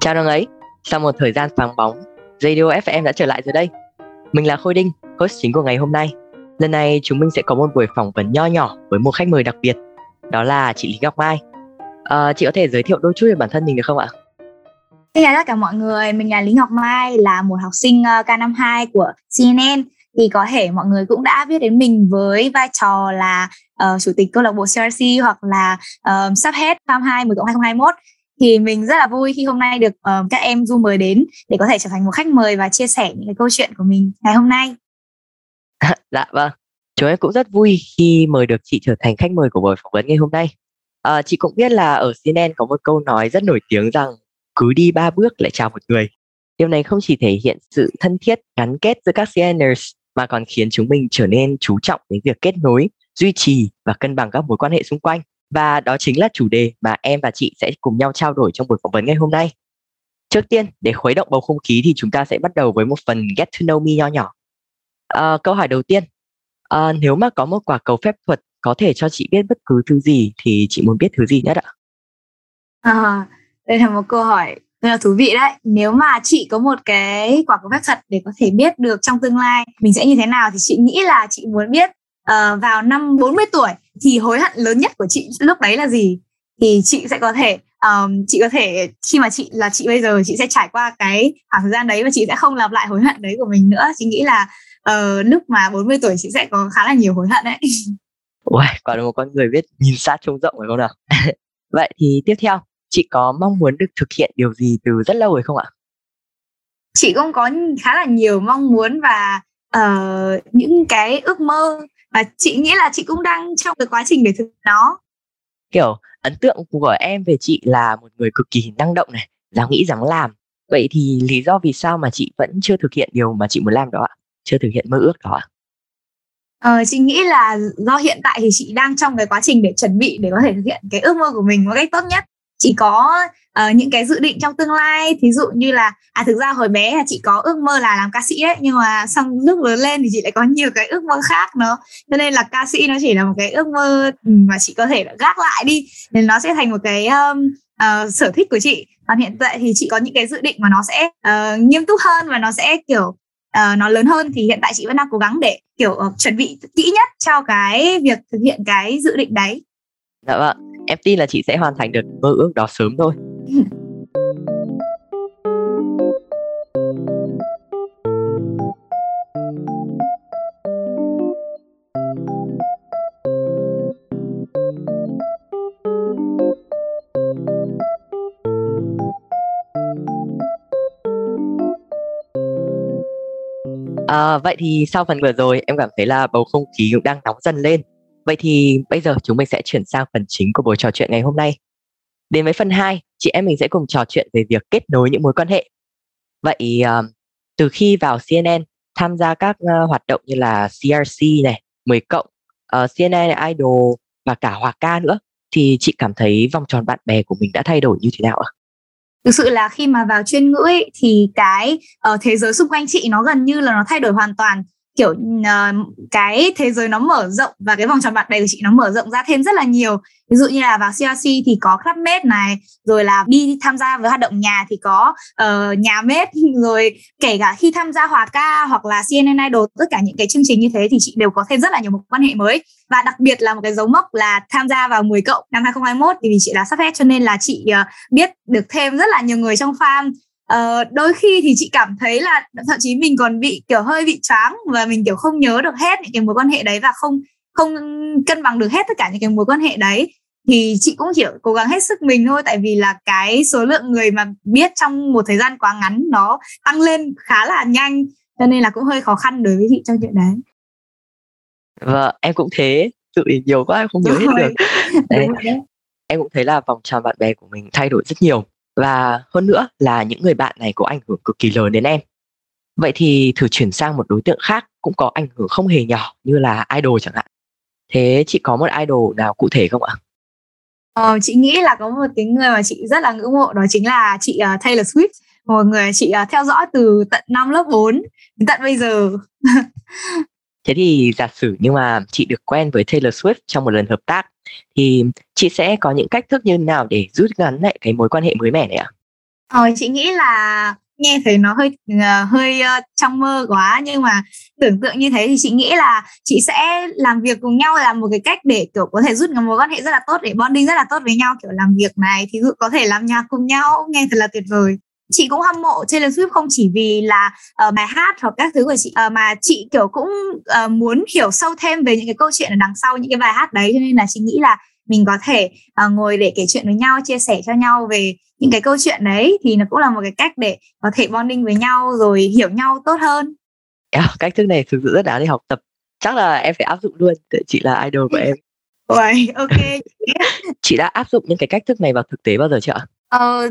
Chào đồng ấy, sau một thời gian vắng bóng, Radio FM đã trở lại rồi đây. Mình là Khôi Đinh, host chính của ngày hôm nay. Lần này chúng mình sẽ có một buổi phỏng vấn nho nhỏ với một khách mời đặc biệt, đó là chị Lý Ngọc Mai. À, chị có thể giới thiệu đôi chút về bản thân mình được không ạ? Xin chào tất cả mọi người, mình là Lý Ngọc Mai, là một học sinh ờ, K52 của CNN. Thì có thể mọi người cũng đã biết đến mình với vai trò là uh, chủ tịch câu lạc bộ CRC hoặc là uh, sắp hết năm 2 10 2021 thì mình rất là vui khi hôm nay được uh, các em du mời đến để có thể trở thành một khách mời và chia sẻ những cái câu chuyện của mình ngày hôm nay. dạ vâng, chúng em cũng rất vui khi mời được chị trở thành khách mời của buổi phỏng vấn ngày hôm nay. À, chị cũng biết là ở CNN có một câu nói rất nổi tiếng rằng cứ đi ba bước lại chào một người. Điều này không chỉ thể hiện sự thân thiết, gắn kết giữa các CNNers mà còn khiến chúng mình trở nên chú trọng đến việc kết nối, duy trì và cân bằng các mối quan hệ xung quanh. Và đó chính là chủ đề mà em và chị sẽ cùng nhau trao đổi trong buổi phỏng vấn ngày hôm nay. Trước tiên, để khuấy động bầu không khí thì chúng ta sẽ bắt đầu với một phần get to know me nho nhỏ. À, câu hỏi đầu tiên, à, nếu mà có một quả cầu phép thuật có thể cho chị biết bất cứ thứ gì thì chị muốn biết thứ gì nhất ạ? À, đây là một câu hỏi rất là thú vị đấy. Nếu mà chị có một cái quả cầu phép thuật để có thể biết được trong tương lai mình sẽ như thế nào thì chị nghĩ là chị muốn biết uh, vào năm 40 tuổi thì hối hận lớn nhất của chị lúc đấy là gì? Thì chị sẽ có thể um, chị có thể khi mà chị là chị bây giờ chị sẽ trải qua cái khoảng thời gian đấy và chị sẽ không lặp lại hối hận đấy của mình nữa. Chị nghĩ là uh, lúc mà 40 tuổi chị sẽ có khá là nhiều hối hận đấy. Ui, quả là một con người biết nhìn xa trông rộng phải không nào? Vậy thì tiếp theo chị có mong muốn được thực hiện điều gì từ rất lâu rồi không ạ? Chị cũng có khá là nhiều mong muốn và uh, những cái ước mơ và chị nghĩ là chị cũng đang trong cái quá trình để thực nó. Kiểu ấn tượng của em về chị là một người cực kỳ năng động này dám nghĩ dám làm. Vậy thì lý do vì sao mà chị vẫn chưa thực hiện điều mà chị muốn làm đó ạ? Chưa thực hiện mơ ước đó ạ? Ờ, chị nghĩ là do hiện tại thì chị đang trong cái quá trình để chuẩn bị để có thể thực hiện cái ước mơ của mình một cách tốt nhất chị có uh, những cái dự định trong tương lai thí dụ như là à thực ra hồi bé là chị có ước mơ là làm ca sĩ ấy nhưng mà xong lúc lớn lên thì chị lại có nhiều cái ước mơ khác nó, cho nên là ca sĩ nó chỉ là một cái ước mơ ừ, mà chị có thể gác lại đi. Nên nó sẽ thành một cái um, uh, sở thích của chị. Còn hiện tại thì chị có những cái dự định mà nó sẽ uh, nghiêm túc hơn và nó sẽ kiểu uh, nó lớn hơn thì hiện tại chị vẫn đang cố gắng để kiểu uh, chuẩn bị kỹ nhất cho cái việc thực hiện cái dự định đấy. Dạ vâng em tin là chị sẽ hoàn thành được mơ ước đó sớm thôi. À, vậy thì sau phần vừa rồi em cảm thấy là bầu không khí cũng đang nóng dần lên. Vậy thì bây giờ chúng mình sẽ chuyển sang phần chính của buổi trò chuyện ngày hôm nay. Đến với phần 2, chị em mình sẽ cùng trò chuyện về việc kết nối những mối quan hệ. Vậy ờ, từ khi vào CNN tham gia các ờ, hoạt động như là CRC này, 10 cộng, ờ, uh, CNN Idol và cả Hòa ca nữa thì chị cảm thấy vòng tròn bạn bè của mình đã thay đổi như thế nào ạ? thực sự là khi mà vào chuyên ngữ ấy, thì cái uh, thế giới xung quanh chị nó gần như là nó thay đổi hoàn toàn kiểu uh, cái thế giới nó mở rộng và cái vòng tròn bạn bè của chị nó mở rộng ra thêm rất là nhiều. Ví dụ như là vào CRC thì có clubmate này rồi là đi tham gia với hoạt động nhà thì có uh, nhà mét rồi kể cả khi tham gia hòa ca hoặc là CNN Idol tất cả những cái chương trình như thế thì chị đều có thêm rất là nhiều mối quan hệ mới. Và đặc biệt là một cái dấu mốc là tham gia vào 10 cộng năm 2021 thì vì chị là sắp hết cho nên là chị uh, biết được thêm rất là nhiều người trong farm uh, đôi khi thì chị cảm thấy là thậm chí mình còn bị kiểu hơi bị choáng và mình kiểu không nhớ được hết những cái mối quan hệ đấy và không không cân bằng được hết tất cả những cái mối quan hệ đấy. Thì chị cũng chỉ cố gắng hết sức mình thôi tại vì là cái số lượng người mà biết trong một thời gian quá ngắn nó tăng lên khá là nhanh cho nên là cũng hơi khó khăn đối với chị trong chuyện đấy. Vâng em cũng thế. Tự nhiều quá em không nhớ hết được. đấy. em cũng thấy là vòng tròn bạn bè của mình thay đổi rất nhiều và hơn nữa là những người bạn này có ảnh hưởng cực kỳ lớn đến em. Vậy thì thử chuyển sang một đối tượng khác cũng có ảnh hưởng không hề nhỏ như là idol chẳng hạn. Thế chị có một idol nào cụ thể không ạ? Ờ, chị nghĩ là có một cái người mà chị rất là ngưỡng mộ đó chính là chị uh, Taylor Swift. Một người chị uh, theo dõi từ tận năm lớp 4 đến tận bây giờ. Thế thì giả sử nhưng mà chị được quen với Taylor Swift trong một lần hợp tác thì chị sẽ có những cách thức như thế nào để rút ngắn lại cái mối quan hệ mới mẻ này ạ? Ờ, chị nghĩ là nghe thấy nó hơi uh, hơi uh, trong mơ quá nhưng mà tưởng tượng như thế thì chị nghĩ là chị sẽ làm việc cùng nhau là một cái cách để kiểu có thể rút ngắn mối quan hệ rất là tốt để bonding rất là tốt với nhau kiểu làm việc này thì có thể làm nhạc cùng nhau nghe thật là tuyệt vời chị cũng hâm mộ Taylor Swift không chỉ vì là uh, bài hát hoặc các thứ của chị uh, mà chị kiểu cũng uh, muốn hiểu sâu thêm về những cái câu chuyện ở đằng sau những cái bài hát đấy. Cho nên là chị nghĩ là mình có thể uh, ngồi để kể chuyện với nhau chia sẻ cho nhau về những cái câu chuyện đấy thì nó cũng là một cái cách để có thể bonding với nhau rồi hiểu nhau tốt hơn. Yeah, cách thức này thực sự rất đáng để học tập. Chắc là em phải áp dụng luôn chị là idol của em. Uầy, ok. Chị đã áp dụng những cái cách thức này vào thực tế bao giờ chưa ạ? Ờ,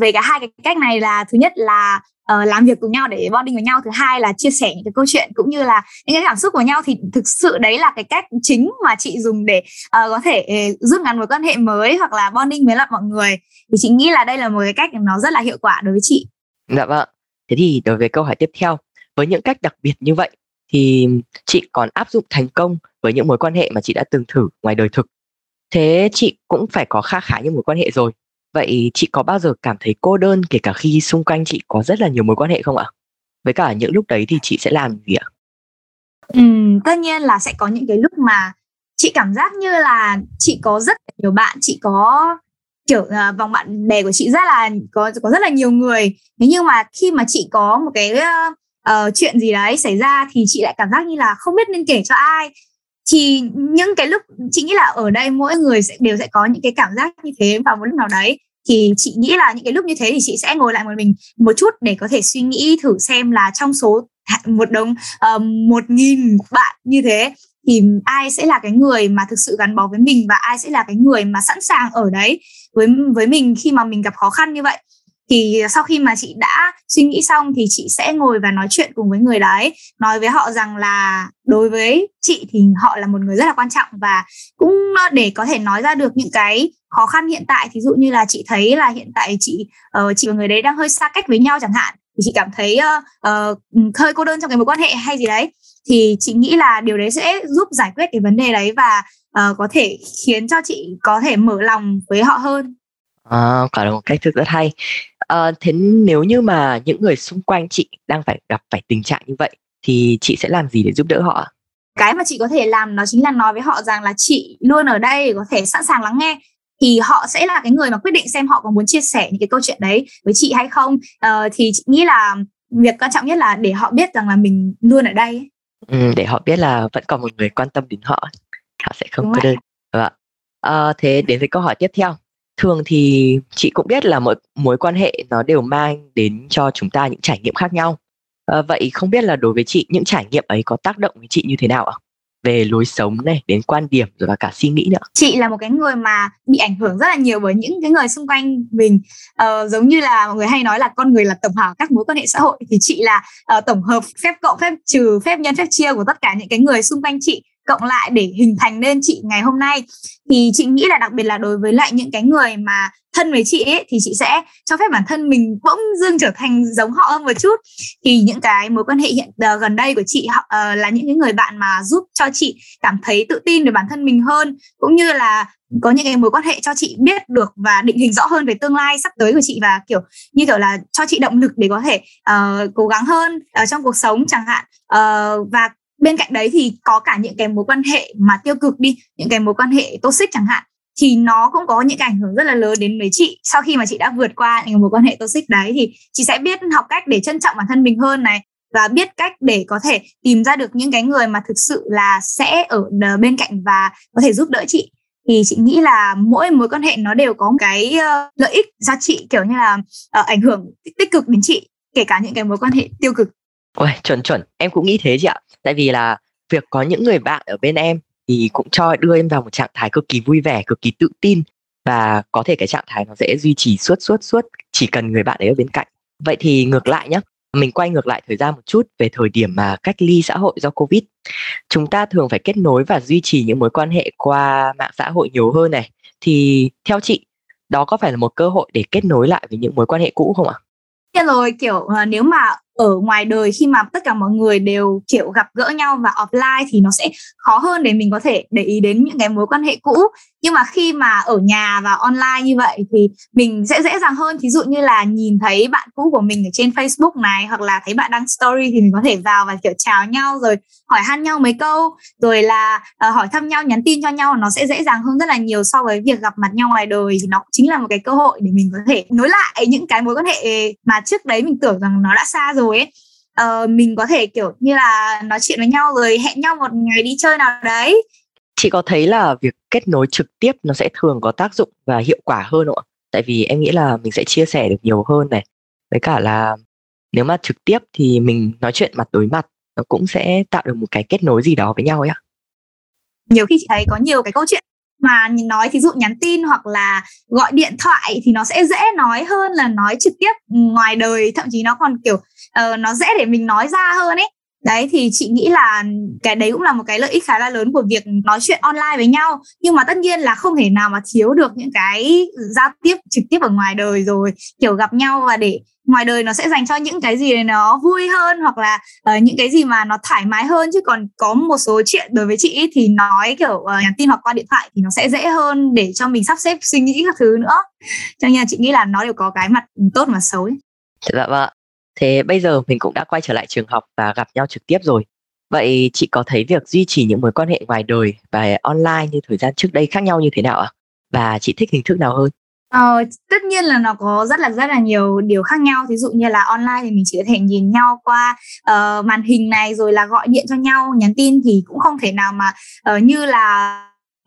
về cả hai cái cách này là thứ nhất là uh, làm việc cùng nhau để bonding với nhau thứ hai là chia sẻ những cái câu chuyện cũng như là những cái cảm xúc của nhau. Thì thực sự đấy là cái cách chính mà chị dùng để uh, có thể uh, rút ngắn mối quan hệ mới hoặc là bonding với lại mọi người. Thì chị nghĩ là đây là một cái cách nó rất là hiệu quả đối với chị. Dạ vâng. Thế thì đối với câu hỏi tiếp theo với những cách đặc biệt như vậy thì chị còn áp dụng thành công với những mối quan hệ mà chị đã từng thử ngoài đời thực. Thế chị cũng phải có kha khá những mối quan hệ rồi. Vậy chị có bao giờ cảm thấy cô đơn kể cả khi xung quanh chị có rất là nhiều mối quan hệ không ạ? Với cả những lúc đấy thì chị sẽ làm gì ạ? Ừ, tất nhiên là sẽ có những cái lúc mà chị cảm giác như là chị có rất nhiều bạn, chị có kiểu uh, vòng bạn bè của chị rất là có có rất là nhiều người. Thế nhưng mà khi mà chị có một cái uh, uh, chuyện gì đấy xảy ra thì chị lại cảm giác như là không biết nên kể cho ai thì những cái lúc chị nghĩ là ở đây mỗi người sẽ đều sẽ có những cái cảm giác như thế vào một lúc nào đấy. Thì chị nghĩ là những cái lúc như thế thì chị sẽ ngồi lại một mình một chút để có thể suy nghĩ thử xem là trong số một đống uh, một nghìn bạn như thế thì ai sẽ là cái người mà thực sự gắn bó với mình và ai sẽ là cái người mà sẵn sàng ở đấy với với mình khi mà mình gặp khó khăn như vậy thì sau khi mà chị đã suy nghĩ xong thì chị sẽ ngồi và nói chuyện cùng với người đấy nói với họ rằng là đối với chị thì họ là một người rất là quan trọng và cũng ờ, để có thể nói ra được những cái khó khăn hiện tại thí dụ như là chị thấy là hiện tại chị uh, chị và người đấy đang hơi xa cách với nhau chẳng hạn thì chị cảm thấy uh, uh, hơi cô đơn trong cái mối quan hệ hay gì đấy thì chị nghĩ là điều đấy sẽ giúp giải quyết cái vấn đề đấy và uh, có thể khiến cho chị có thể mở lòng với họ hơn À, quả là một cách thức rất hay. À, thế nếu như mà những người xung quanh chị đang phải gặp phải tình trạng như vậy thì chị sẽ làm gì để giúp đỡ họ? Cái mà chị có thể làm đó chính là nói với họ rằng là chị luôn ở đây có thể sẵn sàng lắng nghe thì họ sẽ là cái người mà quyết định xem họ có muốn chia sẻ những cái câu chuyện đấy với chị hay không. À, thì chị nghĩ là việc quan trọng nhất là để họ biết rằng là mình luôn ở đây. Ừ, để họ biết là vẫn còn một người quan tâm đến họ, họ sẽ không cô đơn. Vâng. À, thế đến với câu hỏi tiếp theo thường thì chị cũng biết là mỗi mối quan hệ nó đều mang đến cho chúng ta những trải nghiệm khác nhau. À, vậy không biết là đối với chị những trải nghiệm ấy có tác động với chị như thế nào ạ? Về lối sống này đến quan điểm rồi và cả suy nghĩ nữa. Chị là một cái người mà bị ảnh hưởng rất là nhiều bởi những cái người xung quanh mình. Ờ, giống như là mọi người hay nói là con người là tổng hợp các mối quan hệ xã hội. Thì chị là uh, tổng hợp phép cộng phép trừ phép nhân phép chia của tất cả những cái người xung quanh chị cộng lại để hình thành nên chị ngày hôm nay. Thì chị nghĩ là đặc biệt là đối với lại những cái người mà thân với chị ấy thì chị sẽ cho phép bản thân mình bỗng dưng trở thành giống họ hơn một chút. Thì những cái mối quan hệ hiện uh, gần đây của chị uh, là những cái người bạn mà giúp cho chị cảm thấy tự tin về bản thân mình hơn cũng như là có những cái mối quan hệ cho chị biết được và định hình rõ hơn về tương lai sắp tới của chị và kiểu như kiểu là cho chị động lực để có thể uh, cố gắng hơn ở trong cuộc sống chẳng hạn. Uh, và bên cạnh đấy thì có cả những cái mối quan hệ mà tiêu cực đi những cái mối quan hệ toxic chẳng hạn thì nó cũng có những cái ảnh hưởng rất là lớn đến với chị. Sau khi mà chị đã vượt qua những mối quan hệ toxic đấy thì chị sẽ biết học cách để trân trọng bản thân mình hơn này và biết cách để có thể tìm ra được những cái người mà thực sự là sẽ ở bên cạnh và có thể giúp đỡ chị. Thì chị nghĩ là mỗi mối quan hệ nó đều có một cái ờ, lợi ích giá trị kiểu như là uh, ảnh hưởng tích cực đến chị kể cả những cái mối quan hệ tiêu cực. Ôi, chuẩn chuẩn, em cũng nghĩ thế chị ạ. Tại vì là việc có những người bạn ở bên em thì cũng cho đưa em vào một trạng thái cực kỳ vui vẻ, cực kỳ tự tin và có thể cái trạng thái nó sẽ duy trì suốt suốt suốt chỉ cần người bạn ấy ở bên cạnh. Vậy thì ngược lại nhé, mình quay ngược lại thời gian một chút về thời điểm mà cách ly xã hội do Covid. Chúng ta thường phải kết nối và duy trì những mối quan hệ qua mạng xã hội nhiều hơn này. Thì theo chị, đó có phải là một cơ hội để kết nối lại với những mối quan hệ cũ không ạ? Thế rồi kiểu ờ, nếu mà ở ngoài đời khi mà tất cả mọi người đều kiểu gặp gỡ nhau và offline thì nó sẽ khó hơn để mình có thể để ý đến những cái mối quan hệ cũ. Nhưng mà khi mà ở nhà và online như vậy thì mình sẽ dễ dàng hơn. Thí dụ như là nhìn thấy bạn cũ của mình ở trên Facebook này hoặc là thấy bạn đăng story thì mình có thể vào và kiểu chào nhau rồi hỏi han nhau mấy câu rồi là uh, hỏi thăm nhau nhắn tin cho nhau. Nó sẽ dễ dàng hơn rất là nhiều so với việc gặp mặt nhau ngoài đời. Thì nó chính là một cái cơ hội để mình có thể nối lại những cái mối quan hệ mà trước đấy mình tưởng rằng nó đã xa rồi rồi ấy. Uh, mình có thể kiểu như là nói chuyện với nhau rồi hẹn nhau một ngày đi chơi nào đấy. Chị có thấy là việc kết nối trực tiếp nó sẽ thường có tác dụng và hiệu quả hơn không ạ? Tại vì em nghĩ là mình sẽ chia sẻ được nhiều hơn này. Với cả là nếu mà trực tiếp thì mình nói chuyện mặt đối mặt nó cũng sẽ tạo được một cái kết nối gì đó với nhau ấy ạ. Nhiều khi chị thấy có nhiều cái câu chuyện mà nói thí dụ nhắn tin hoặc là gọi điện thoại thì nó sẽ dễ nói hơn là nói trực tiếp ngoài đời thậm chí nó còn kiểu uh, nó dễ để mình nói ra hơn ấy. Đấy thì chị nghĩ là cái đấy cũng là một cái lợi ích khá là lớn của việc nói chuyện online với nhau. Nhưng mà tất nhiên là không thể nào mà thiếu được những cái giao tiếp trực tiếp ở ngoài đời rồi kiểu gặp nhau và để ngoài đời nó sẽ dành cho những cái gì nó vui hơn hoặc là uh, những cái gì mà nó thoải mái hơn. Chứ còn có một số chuyện đối với chị thì nói kiểu uh, nhắn tin hoặc qua điện thoại thì nó sẽ dễ hơn để cho mình sắp xếp suy nghĩ các thứ nữa. Cho nên là chị nghĩ là nó đều có cái mặt tốt và xấu ấy. dạ vâng thế bây giờ mình cũng đã quay trở lại trường học và gặp nhau trực tiếp rồi. Vậy chị có thấy việc duy trì những mối quan hệ ngoài đời và online như thời gian trước đây khác nhau như thế nào ạ? Và chị thích hình thức nào hơn? Ờ, tất nhiên là nó có rất là rất là nhiều điều khác nhau. Ví dụ như là online thì mình chỉ có thể nhìn nhau qua uh, màn hình này rồi là gọi điện cho nhau nhắn tin thì cũng không thể nào mà uh, như là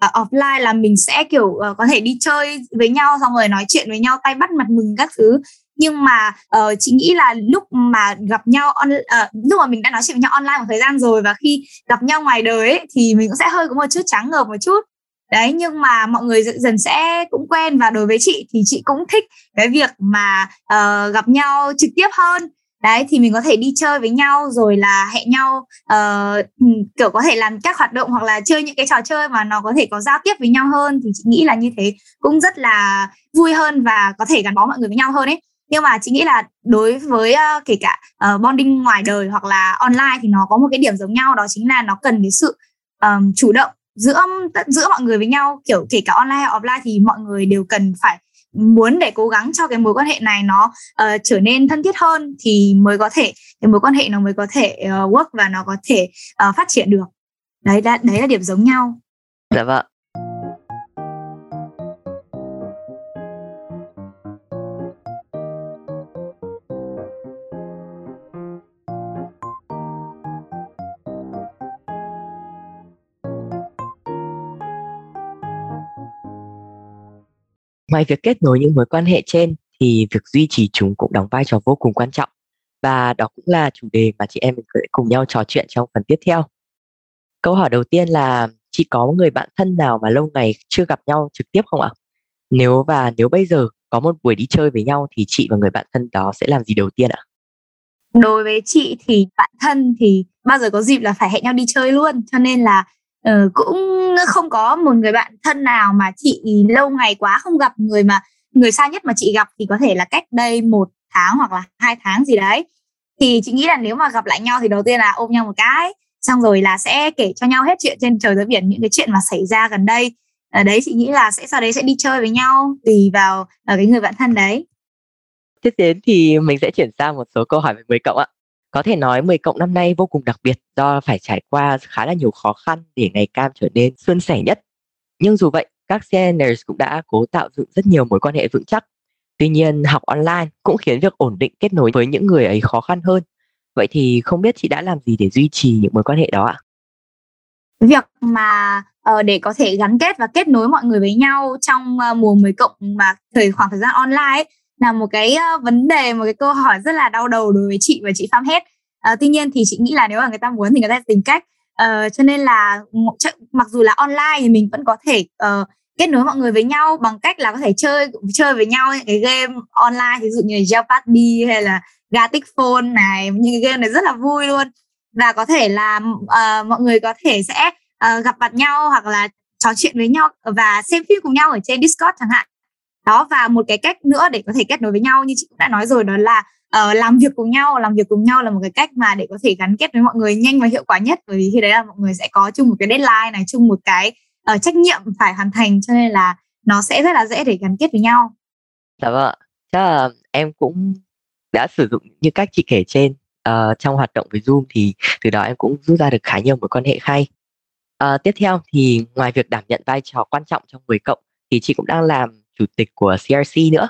uh, offline là mình sẽ kiểu uh, có thể đi chơi với nhau xong rồi nói chuyện với nhau tay bắt mặt mừng các thứ. Nhưng mà uh, chị nghĩ là lúc mà gặp nhau on, uh, lúc mà mình đã nói chuyện với nhau online một thời gian rồi và khi gặp nhau ngoài đời ấy, thì mình cũng sẽ hơi có một chút trắng ngợp một chút đấy nhưng mà mọi người dần dần sẽ cũng quen và đối với chị thì chị cũng thích cái việc mà uh, gặp nhau trực tiếp hơn. Đấy thì mình có thể đi chơi với nhau rồi là hẹn nhau uh, kiểu có thể làm các hoạt động hoặc là chơi những cái trò chơi mà nó có thể có giao tiếp với nhau hơn thì chị nghĩ là như thế cũng rất là vui hơn và có thể gắn bó mọi người với nhau hơn ấy. Nhưng mà chị nghĩ là đối với uh, kể cả uh, bonding ngoài đời hoặc là online thì nó có một cái điểm giống nhau đó chính là nó cần cái sự um, chủ động giữa giữa mọi người với nhau kiểu kể cả online hay offline thì mọi người đều cần phải muốn để cố gắng cho cái mối quan hệ này nó uh, trở nên thân thiết hơn thì mới có thể cái mối quan hệ nó mới có thể uh, work và nó có thể uh, phát triển được. Đấy là đấy là điểm giống nhau. Dạ vâng. Ngoài việc kết nối những mối quan hệ trên thì việc duy trì chúng cũng đóng vai trò vô cùng quan trọng và đó cũng là chủ đề mà chị em mình sẽ cùng nhau trò chuyện trong phần tiếp theo. Câu hỏi đầu tiên là, chị có người bạn thân nào mà lâu ngày chưa gặp nhau trực tiếp không ạ? Nếu và nếu bây giờ có một buổi đi chơi với nhau thì chị và người bạn thân đó sẽ làm gì đầu tiên ạ? Đối với chị thì bạn thân thì bao giờ có dịp là phải hẹn nhau đi chơi luôn cho nên là ừ, cũng không có một người bạn thân nào mà chị lâu ngày quá không gặp người mà người xa nhất mà chị gặp thì có thể là cách đây một tháng hoặc là hai tháng gì đấy. Thì chị nghĩ là nếu mà gặp lại nhau thì đầu tiên là ôm nhau một cái xong rồi là sẽ kể cho nhau hết chuyện trên trời dưới biển những cái chuyện mà xảy ra gần đây. Ở đấy chị nghĩ là sẽ sau đấy sẽ đi chơi với nhau tùy vào ở cái người bạn thân đấy. Tiếp đến thì mình sẽ chuyển sang một số câu hỏi về 10 cộng ạ có thể nói 10 cộng năm nay vô cùng đặc biệt do phải trải qua khá là nhiều khó khăn để ngày cam trở nên suôn sẻ nhất. Nhưng dù vậy, các CNers cũng đã cố tạo dựng rất nhiều mối quan hệ vững chắc. Tuy nhiên, học online cũng khiến việc ổn định kết nối với những người ấy khó khăn hơn. Vậy thì không biết chị đã làm gì để duy trì những mối quan hệ đó ạ? Việc mà uh, để có thể gắn kết và kết nối mọi người với nhau trong uh, mùa 10 cộng mà thời khoảng thời gian online ấy, là một cái uh, vấn đề một cái câu hỏi rất là đau đầu đối với chị và chị Phạm hết. Uh, tuy nhiên thì chị nghĩ là nếu mà người ta muốn thì người ta tìm cách. Uh, cho nên là mặc dù là online thì mình vẫn có thể uh, kết nối mọi người với nhau bằng cách là có thể chơi chơi với nhau những cái game online ví dụ như là Jeopardy hay là Gatic Phone này những cái game này rất là vui luôn. Và có thể là uh, mọi người có thể sẽ uh, gặp mặt nhau hoặc là trò chuyện với nhau và xem phim cùng nhau ở trên Discord chẳng hạn đó và một cái cách nữa để có thể kết nối với nhau như chị cũng đã nói rồi đó là uh, làm việc cùng nhau. Làm việc cùng nhau là một cái cách mà để có thể gắn kết với mọi người nhanh và hiệu quả nhất. Bởi vì khi đấy là mọi người sẽ có chung một cái deadline này chung một cái uh, trách nhiệm phải hoàn thành cho nên là nó sẽ rất là dễ để gắn kết với nhau. Dạ vâng chắc là em cũng đã sử dụng như cách chị kể trên uh, trong hoạt động với Zoom thì từ đó em cũng rút ra được khá nhiều mối quan hệ hay uh, tiếp theo thì ngoài việc đảm nhận vai trò quan trọng trong 10 cộng thì chị cũng đang làm chủ tịch của CRC nữa.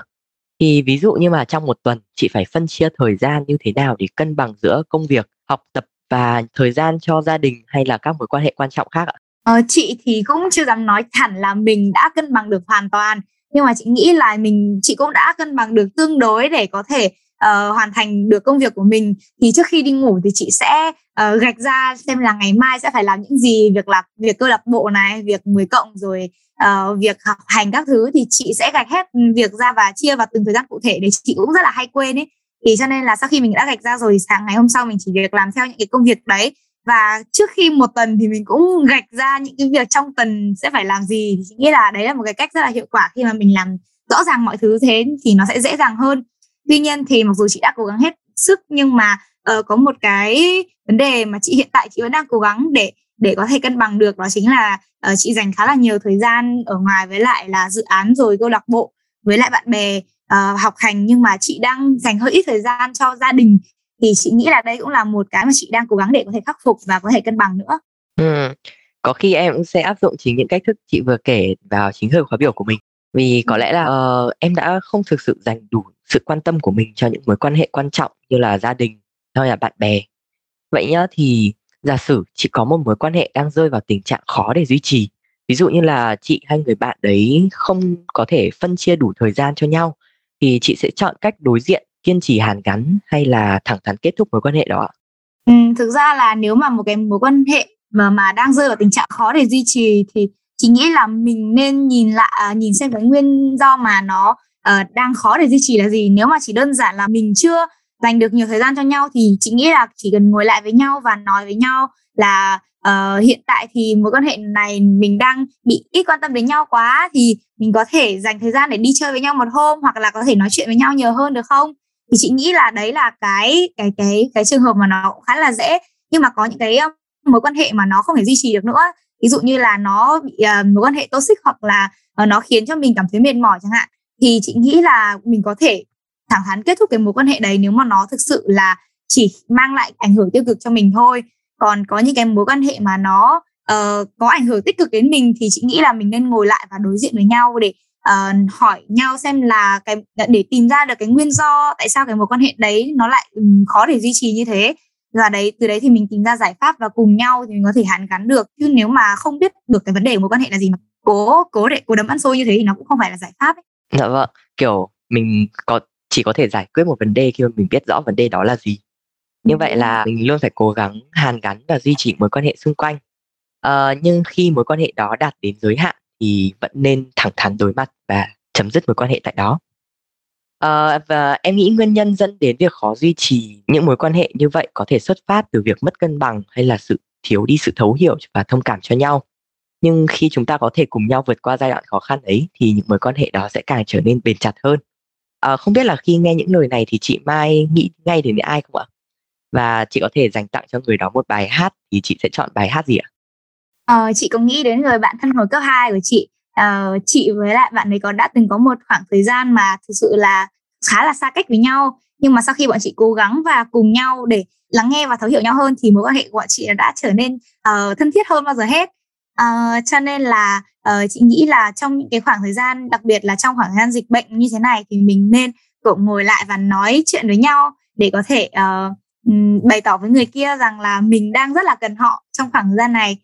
Thì ví dụ như mà trong một tuần chị phải phân chia thời gian như thế nào để cân bằng giữa công việc học tập và thời gian cho gia đình hay là các mối quan hệ quan trọng khác ạ? Ờ, chị thì cũng chưa dám nói hẳn là mình đã cân bằng được hoàn toàn. Nhưng mà chị nghĩ là mình chị cũng đã cân bằng được tương đối để có thể uh, hoàn thành được công việc của mình. Thì trước khi đi ngủ thì chị sẽ uh, gạch ra xem là ngày mai sẽ phải làm những gì việc là việc câu lạc bộ này việc 10 cộng rồi uh, việc học hành các thứ thì chị sẽ gạch hết việc ra và chia vào từng thời gian cụ thể để chị cũng rất là hay quên ấy. Thì cho nên là sau khi mình đã gạch ra rồi sáng ngày hôm sau mình chỉ việc làm theo những cái công việc đấy. Và trước khi một tuần thì mình cũng gạch ra những cái việc trong tuần sẽ phải làm gì. Thì chị nghĩ là đấy là một cái cách rất là hiệu quả. Khi mà mình làm rõ ràng mọi thứ thế thì nó sẽ dễ dàng hơn. Tuy nhiên thì mặc dù chị đã cố gắng hết sức nhưng mà uh, có một cái vấn đề mà chị hiện tại chị vẫn đang cố gắng để để có thể cân bằng được đó chính là uh, chị dành khá là nhiều thời gian ở ngoài với lại là dự án rồi câu lạc bộ với lại bạn bè uh, học hành nhưng mà chị đang dành hơi ít thời gian cho gia đình thì chị nghĩ là đây cũng là một cái mà chị đang cố gắng để có thể khắc phục và có thể cân bằng nữa. Ừ. Có khi em cũng sẽ áp dụng chính những cách thức chị vừa kể vào chính thời khóa biểu của mình vì có lẽ là uh, em đã không thực sự dành đủ sự quan tâm của mình cho những mối quan hệ quan trọng như là gia đình hay là bạn bè vậy nhá thì giả sử chị có một mối quan hệ đang rơi vào tình trạng khó để duy trì ví dụ như là chị hay người bạn đấy không có thể phân chia đủ thời gian cho nhau thì chị sẽ chọn cách đối diện kiên trì hàn gắn hay là thẳng thắn kết thúc mối quan hệ đó ừ, thực ra là nếu mà một cái mối quan hệ mà mà đang rơi vào tình trạng khó để duy trì thì chị nghĩ là mình nên nhìn lại à, nhìn xem cái nguyên do mà nó uh, đang khó để duy trì là gì. Nếu mà chỉ đơn giản là mình chưa dành được nhiều thời gian cho nhau thì chị nghĩ là chỉ cần ngồi lại với nhau và nói với nhau là uh, hiện tại thì mối quan hệ này mình đang bị ít quan tâm đến nhau quá thì mình có thể dành thời gian để đi chơi với nhau một hôm hoặc là có thể nói chuyện với nhau nhiều hơn được không? Thì chị nghĩ là đấy là cái cái cái cái trường hợp mà nó cũng khá là dễ. Nhưng mà có những cái mối quan hệ mà nó không thể duy trì được nữa. Ví dụ như là nó bị uh, mối quan hệ toxic hoặc là uh, nó khiến cho mình cảm thấy mệt mỏi chẳng hạn. Thì chị nghĩ là mình có thể thẳng thắn kết thúc cái mối quan hệ đấy nếu mà nó thực sự là chỉ mang lại ảnh hưởng tiêu cực cho mình thôi. Còn có những cái mối quan hệ mà nó uh, có ảnh hưởng tích cực đến mình thì chị nghĩ là mình nên ngồi lại và đối diện với nhau để uh, hỏi nhau xem là cái để tìm ra được cái nguyên do tại sao cái mối quan hệ đấy nó lại um, khó để duy trì như thế. Và đấy từ đấy thì mình tìm ra giải pháp và cùng nhau thì mình có thể hàn gắn được. Chứ nếu mà không biết được cái vấn đề của mối quan hệ là gì mà cố cố để cố đấm ăn xôi như thế thì nó cũng không phải là giải pháp ấy. dạ vâng kiểu mình có chỉ có thể giải quyết một vấn đề khi mà mình biết rõ vấn đề đó là gì. Như vậy là mình luôn phải cố gắng hàn gắn và duy trì mối quan hệ xung quanh. À, nhưng khi mối quan hệ đó đạt đến giới hạn thì vẫn nên thẳng thắn đối mặt và chấm dứt mối quan hệ tại đó. À, và em nghĩ nguyên nhân dẫn đến việc khó duy trì những mối quan hệ như vậy có thể xuất phát từ việc mất cân bằng hay là sự thiếu đi sự thấu hiểu và thông cảm cho nhau. Nhưng khi chúng ta có thể cùng nhau vượt qua giai đoạn khó khăn ấy thì những mối quan hệ đó sẽ càng trở nên bền chặt hơn à, không biết là khi nghe những lời này thì chị Mai nghĩ ngay đến ai không ạ? Và chị có thể dành tặng cho người đó một bài hát thì chị sẽ chọn bài hát gì ạ? Ờ, chị có nghĩ đến người bạn thân hồi cấp 2 của chị. Ờ, chị với lại bạn ấy có đã từng có một khoảng thời gian mà thực sự là khá là xa cách với nhau. Nhưng mà sau khi bọn chị cố gắng và cùng nhau để lắng nghe và thấu hiểu nhau hơn thì mối quan hệ của bọn chị đã trở nên uh, thân thiết hơn bao giờ hết. À, cho nên là uh, chị nghĩ là trong những cái khoảng thời gian đặc biệt là trong khoảng thời gian dịch bệnh như thế này thì mình nên cũng ngồi lại và nói chuyện với nhau để có thể uh, bày tỏ với người kia rằng là mình đang rất là cần họ trong khoảng thời gian này.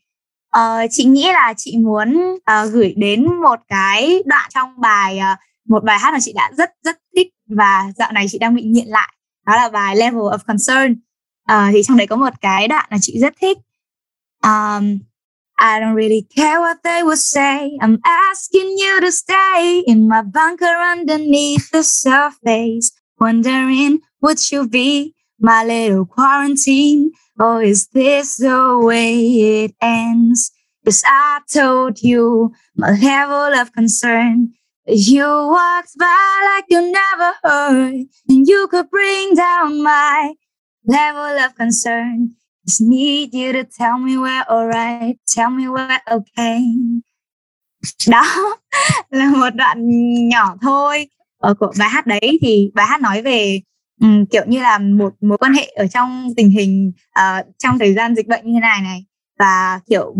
Uh, chị nghĩ là chị muốn uh, gửi đến một cái đoạn trong bài uh, một bài hát mà chị đã rất rất thích và dạo này chị đang bị nghiện lại đó là bài Level of Concern. Uh, thì trong đấy có một cái đoạn là chị rất thích. Um, I don't really care what they will say. I'm asking you to stay in my bunker underneath the surface, wondering would you be my little quarantine or is this the way it ends? Cause I told you my level of concern You walked by like you never heard, and you could bring down my level of concern. Just need you to tell me we're alright, tell me we're okay. Đó là một đoạn nhỏ thôi. Ở của bài hát đấy thì bài hát nói về um, kiểu như là một mối quan hệ ở trong tình hình uh, trong thời gian dịch bệnh như thế này này. Và kiểu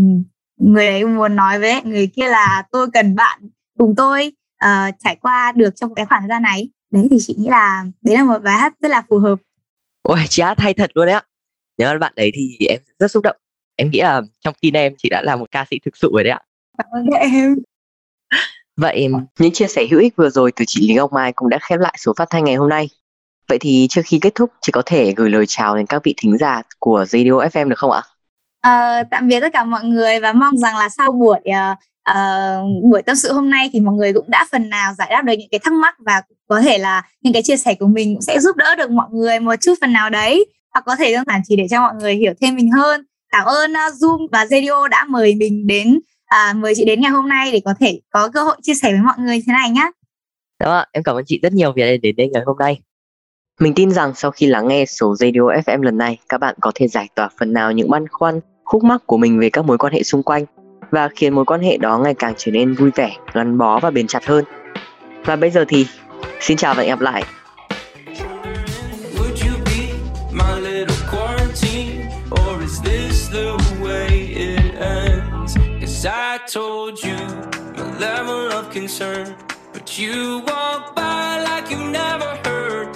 người đấy muốn nói với người kia là tôi cần bạn cùng tôi uh, trải qua được trong cái khoảng thời gian này. Đấy thì chị nghĩ là đấy là một bài hát rất là phù hợp. Ôi chị hát hay thật luôn đấy ạ nhớ bạn đấy thì em rất xúc động. Em nghĩ là trong tim em chị đã là một ca sĩ thực sự rồi đấy ạ. Cảm ơn em. Vậy những chia sẻ hữu ích vừa rồi từ chị Lý Ngọc Mai cũng đã khép lại số phát thanh ngày hôm nay. Vậy thì trước khi kết thúc chị có thể gửi lời chào đến các vị thính giả của Radio FM được không ạ? Uh, tạm biệt tất cả mọi người và mong rằng là sau buổi uh, buổi tâm sự hôm nay thì mọi người cũng đã phần nào giải đáp được những cái thắc mắc và có thể là những cái chia sẻ của mình cũng sẽ giúp đỡ được mọi người một chút phần nào đấy hoặc có thể đơn giản chỉ để cho mọi người hiểu thêm mình hơn cảm ơn uh, Zoom và Radio đã mời mình đến uh, mời chị đến ngày hôm nay để có thể có cơ hội chia sẻ với mọi người thế này nhé. Đó, dạ, em cảm ơn chị rất nhiều vì đã đến đây ngày hôm nay. Mình tin rằng sau khi lắng nghe số Radio FM lần này, các bạn có thể giải tỏa phần nào những băn khoăn, khúc mắc của mình về các mối quan hệ xung quanh và khiến mối quan hệ đó ngày càng trở nên vui vẻ, gắn bó và bền chặt hơn. Và bây giờ thì xin chào và hẹn gặp lại. Told you my level of concern, but you walk by like you never heard.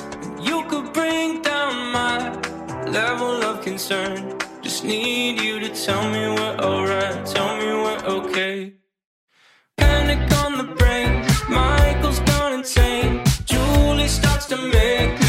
You could bring down my level of concern. Just need you to tell me we're alright, tell me we're okay. Panic on the brain, Michael's gone insane. Julie starts to make